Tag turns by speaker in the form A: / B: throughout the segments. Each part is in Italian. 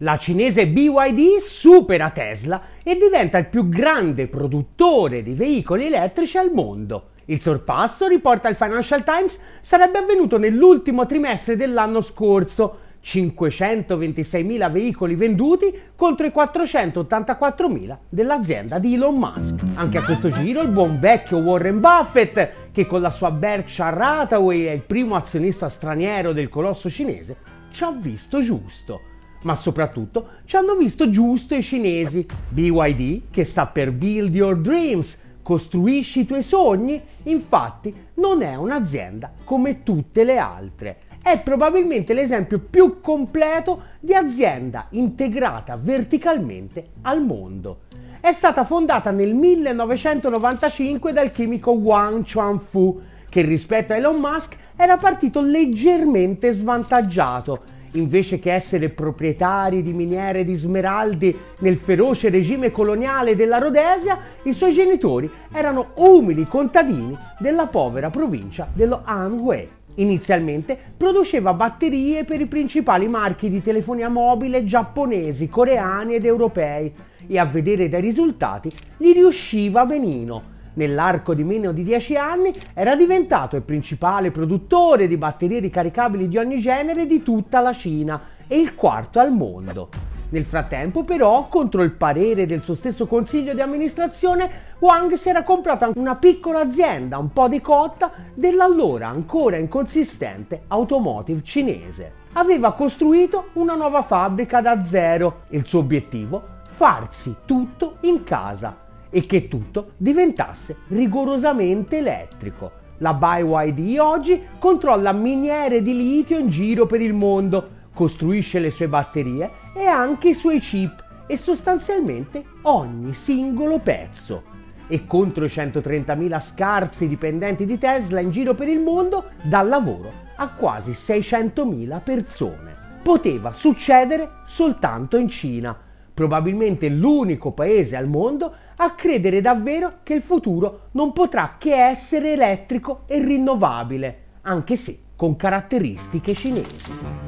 A: La cinese BYD supera Tesla e diventa il più grande produttore di veicoli elettrici al mondo. Il sorpasso, riporta il Financial Times, sarebbe avvenuto nell'ultimo trimestre dell'anno scorso, 526.000 veicoli venduti contro i 484.000 dell'azienda di Elon Musk. Anche a questo giro il buon vecchio Warren Buffett, che con la sua Berkshire Hathaway è il primo azionista straniero del colosso cinese, ci ha visto giusto. Ma soprattutto ci hanno visto giusto i cinesi. BYD, che sta per Build Your Dreams, costruisci i tuoi sogni, infatti non è un'azienda come tutte le altre è probabilmente l'esempio più completo di azienda integrata verticalmente al mondo. È stata fondata nel 1995 dal chimico Wang Chuanfu, che rispetto a Elon Musk era partito leggermente svantaggiato. Invece che essere proprietari di miniere di smeraldi nel feroce regime coloniale della Rhodesia, i suoi genitori erano umili contadini della povera provincia dello Anhui. Inizialmente produceva batterie per i principali marchi di telefonia mobile giapponesi, coreani ed europei e a vedere dai risultati gli riusciva benino. Nell'arco di meno di 10 anni era diventato il principale produttore di batterie ricaricabili di ogni genere di tutta la Cina e il quarto al mondo. Nel frattempo, però, contro il parere del suo stesso consiglio di amministrazione, Wang si era comprato una piccola azienda, un po' di cotta, dell'allora ancora inconsistente automotive cinese. Aveva costruito una nuova fabbrica da zero. Il suo obiettivo? Farsi tutto in casa e che tutto diventasse rigorosamente elettrico. La BYD oggi controlla miniere di litio in giro per il mondo, costruisce le sue batterie e anche i suoi chip e sostanzialmente ogni singolo pezzo. E contro i 130.000 scarsi dipendenti di Tesla in giro per il mondo dà lavoro a quasi 600.000 persone. Poteva succedere soltanto in Cina, probabilmente l'unico paese al mondo a credere davvero che il futuro non potrà che essere elettrico e rinnovabile, anche se con caratteristiche cinesi.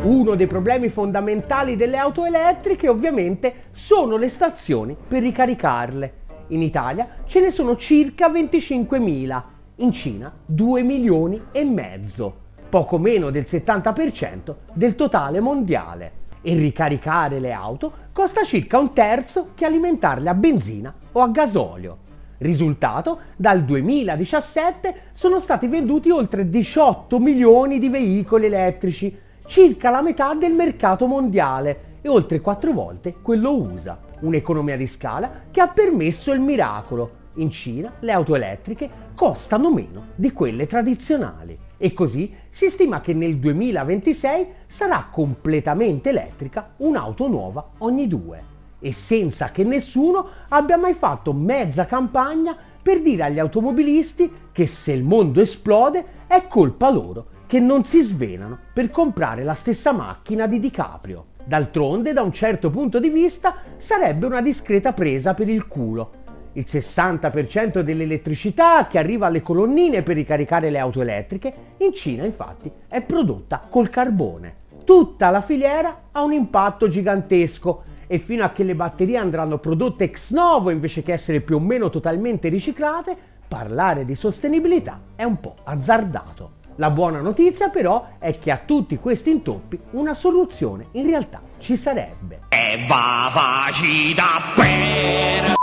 A: Uno dei problemi fondamentali delle auto elettriche ovviamente sono le stazioni per ricaricarle. In Italia ce ne sono circa 25.000, in Cina 2 milioni e mezzo, poco meno del 70% del totale mondiale. E ricaricare le auto costa circa un terzo che alimentarle a benzina o a gasolio. Risultato, dal 2017 sono stati venduti oltre 18 milioni di veicoli elettrici, circa la metà del mercato mondiale e oltre quattro volte quello USA. Un'economia di scala che ha permesso il miracolo. In Cina le auto elettriche costano meno di quelle tradizionali e così si stima che nel 2026 sarà completamente elettrica un'auto nuova ogni due e senza che nessuno abbia mai fatto mezza campagna per dire agli automobilisti che se il mondo esplode è colpa loro che non si svenano per comprare la stessa macchina di DiCaprio. D'altronde, da un certo punto di vista, sarebbe una discreta presa per il culo. Il 60% dell'elettricità che arriva alle colonnine per ricaricare le auto elettriche in Cina infatti è prodotta col carbone. Tutta la filiera ha un impatto gigantesco e fino a che le batterie andranno prodotte ex novo invece che essere più o meno totalmente riciclate, parlare di sostenibilità è un po' azzardato. La buona notizia però è che a tutti questi intoppi una soluzione in realtà ci sarebbe. E va facita bene!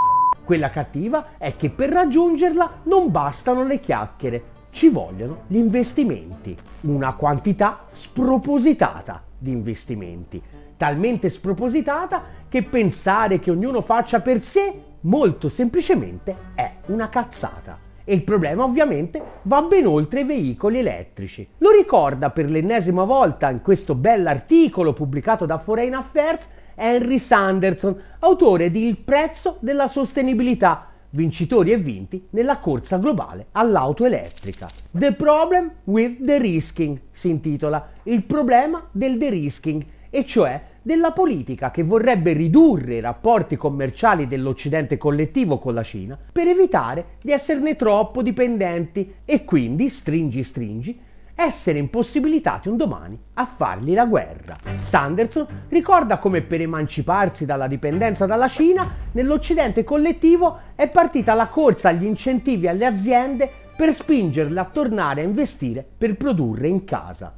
A: Quella cattiva è che per raggiungerla non bastano le chiacchiere, ci vogliono gli investimenti, una quantità spropositata di investimenti, talmente spropositata che pensare che ognuno faccia per sé molto semplicemente è una cazzata. E il problema ovviamente va ben oltre i veicoli elettrici. Lo ricorda per l'ennesima volta in questo bell'articolo pubblicato da Foreign Affairs Henry Sanderson, autore di Il prezzo della sostenibilità, vincitori e vinti nella corsa globale all'auto elettrica. The Problem with the Risking si intitola Il problema del de-risking, e cioè della politica che vorrebbe ridurre i rapporti commerciali dell'Occidente collettivo con la Cina per evitare di esserne troppo dipendenti e quindi, stringi stringi, essere impossibilitati un domani a fargli la guerra. Sanderson ricorda come per emanciparsi dalla dipendenza dalla Cina, nell'Occidente collettivo è partita la corsa agli incentivi alle aziende per spingerle a tornare a investire per produrre in casa.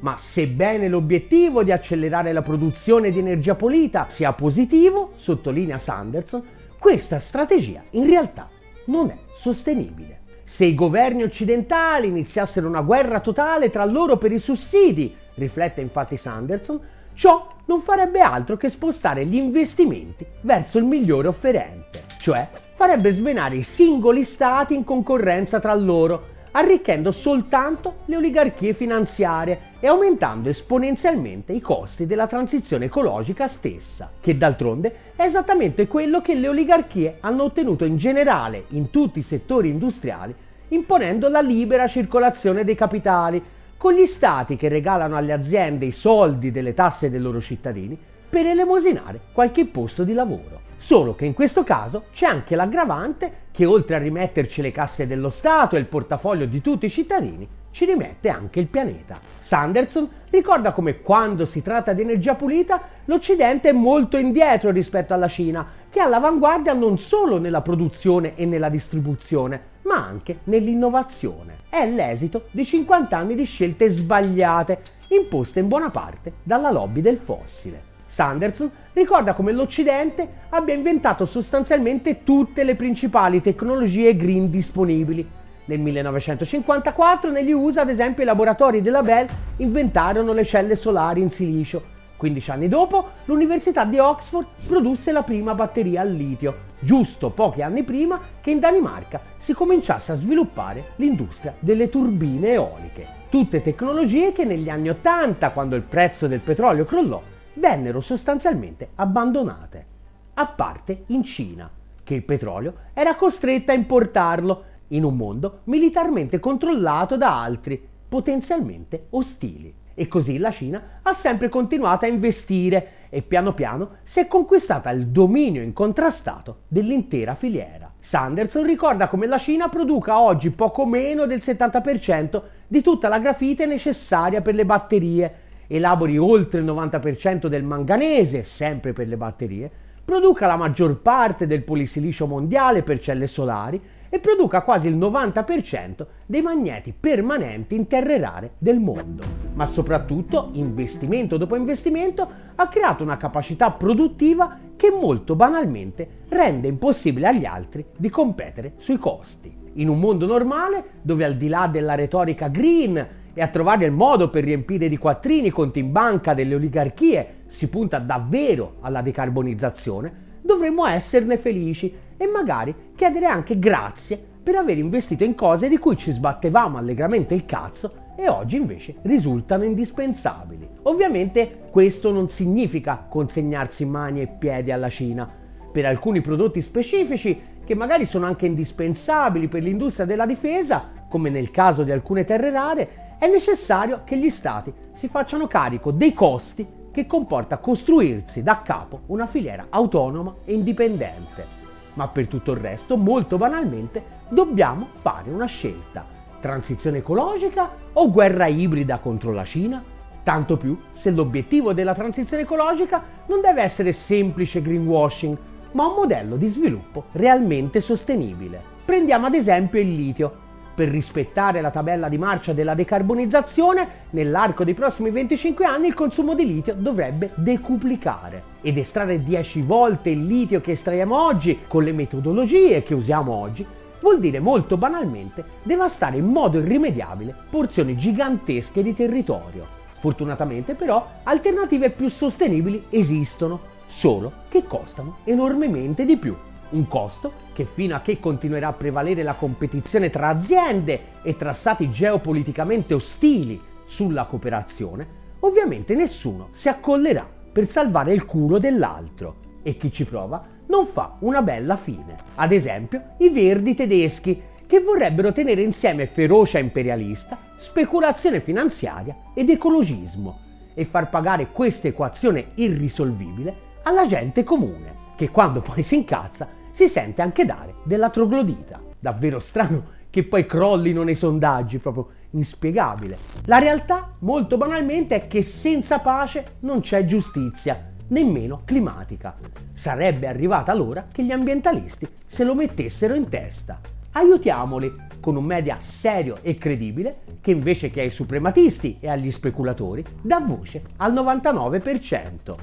A: Ma sebbene l'obiettivo di accelerare la produzione di energia pulita sia positivo, sottolinea Sanderson, questa strategia in realtà non è sostenibile. Se i governi occidentali iniziassero una guerra totale tra loro per i sussidi, riflette infatti Sanderson, ciò non farebbe altro che spostare gli investimenti verso il migliore offerente, cioè farebbe svenare i singoli stati in concorrenza tra loro, arricchendo soltanto le oligarchie finanziarie e aumentando esponenzialmente i costi della transizione ecologica stessa, che d'altronde è esattamente quello che le oligarchie hanno ottenuto in generale in tutti i settori industriali, imponendo la libera circolazione dei capitali, con gli stati che regalano alle aziende i soldi delle tasse dei loro cittadini per elemosinare qualche posto di lavoro. Solo che in questo caso c'è anche l'aggravante che oltre a rimetterci le casse dello Stato e il portafoglio di tutti i cittadini, ci rimette anche il pianeta. Sanderson ricorda come quando si tratta di energia pulita l'Occidente è molto indietro rispetto alla Cina, che è all'avanguardia non solo nella produzione e nella distribuzione, ma anche nell'innovazione. È l'esito di 50 anni di scelte sbagliate, imposte in buona parte dalla lobby del fossile. Sanderson ricorda come l'Occidente abbia inventato sostanzialmente tutte le principali tecnologie green disponibili. Nel 1954 negli USA, ad esempio, i laboratori della Bell inventarono le celle solari in silicio. 15 anni dopo, l'Università di Oxford produsse la prima batteria al litio, giusto pochi anni prima che in Danimarca si cominciasse a sviluppare l'industria delle turbine eoliche. Tutte tecnologie che negli anni 80, quando il prezzo del petrolio crollò, vennero sostanzialmente abbandonate, a parte in Cina, che il petrolio era costretta a importarlo in un mondo militarmente controllato da altri, potenzialmente ostili. E così la Cina ha sempre continuato a investire e piano piano si è conquistata il dominio incontrastato dell'intera filiera. Sanderson ricorda come la Cina produca oggi poco meno del 70% di tutta la grafite necessaria per le batterie elabori oltre il 90% del manganese, sempre per le batterie, produca la maggior parte del polisilicio mondiale per celle solari e produca quasi il 90% dei magneti permanenti in terre rare del mondo. Ma soprattutto, investimento dopo investimento, ha creato una capacità produttiva che molto banalmente rende impossibile agli altri di competere sui costi. In un mondo normale, dove al di là della retorica green e a trovare il modo per riempire di quattrini i conti in banca delle oligarchie si punta davvero alla decarbonizzazione, dovremmo esserne felici e magari chiedere anche grazie per aver investito in cose di cui ci sbattevamo allegramente il cazzo e oggi invece risultano indispensabili. Ovviamente questo non significa consegnarsi mani e piedi alla Cina. Per alcuni prodotti specifici, che magari sono anche indispensabili per l'industria della difesa, come nel caso di alcune terre rare, è necessario che gli stati si facciano carico dei costi che comporta costruirsi da capo una filiera autonoma e indipendente. Ma per tutto il resto, molto banalmente, dobbiamo fare una scelta. Transizione ecologica o guerra ibrida contro la Cina? Tanto più se l'obiettivo della transizione ecologica non deve essere semplice greenwashing, ma un modello di sviluppo realmente sostenibile. Prendiamo ad esempio il litio, per rispettare la tabella di marcia della decarbonizzazione, nell'arco dei prossimi 25 anni il consumo di litio dovrebbe decuplicare ed estrarre 10 volte il litio che estraiamo oggi con le metodologie che usiamo oggi vuol dire molto banalmente devastare in modo irrimediabile porzioni gigantesche di territorio. Fortunatamente però alternative più sostenibili esistono, solo che costano enormemente di più un costo che fino a che continuerà a prevalere la competizione tra aziende e tra stati geopoliticamente ostili sulla cooperazione, ovviamente nessuno si accollerà per salvare il culo dell'altro e chi ci prova non fa una bella fine. Ad esempio, i verdi tedeschi che vorrebbero tenere insieme ferocia imperialista, speculazione finanziaria ed ecologismo e far pagare questa equazione irrisolvibile alla gente comune, che quando poi si incazza si sente anche dare della troglodita. Davvero strano che poi crollino nei sondaggi, proprio inspiegabile. La realtà, molto banalmente, è che senza pace non c'è giustizia, nemmeno climatica. Sarebbe arrivata l'ora che gli ambientalisti se lo mettessero in testa. Aiutiamoli con un media serio e credibile che invece che ai suprematisti e agli speculatori dà voce al 99%.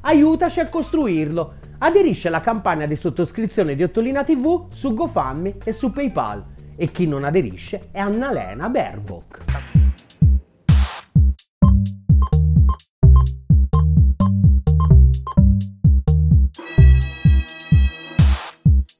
A: Aiutaci a costruirlo. Aderisce alla campagna di sottoscrizione di Ottolina TV su GoFundMe e su PayPal. E chi non aderisce è Annalena Baerbock.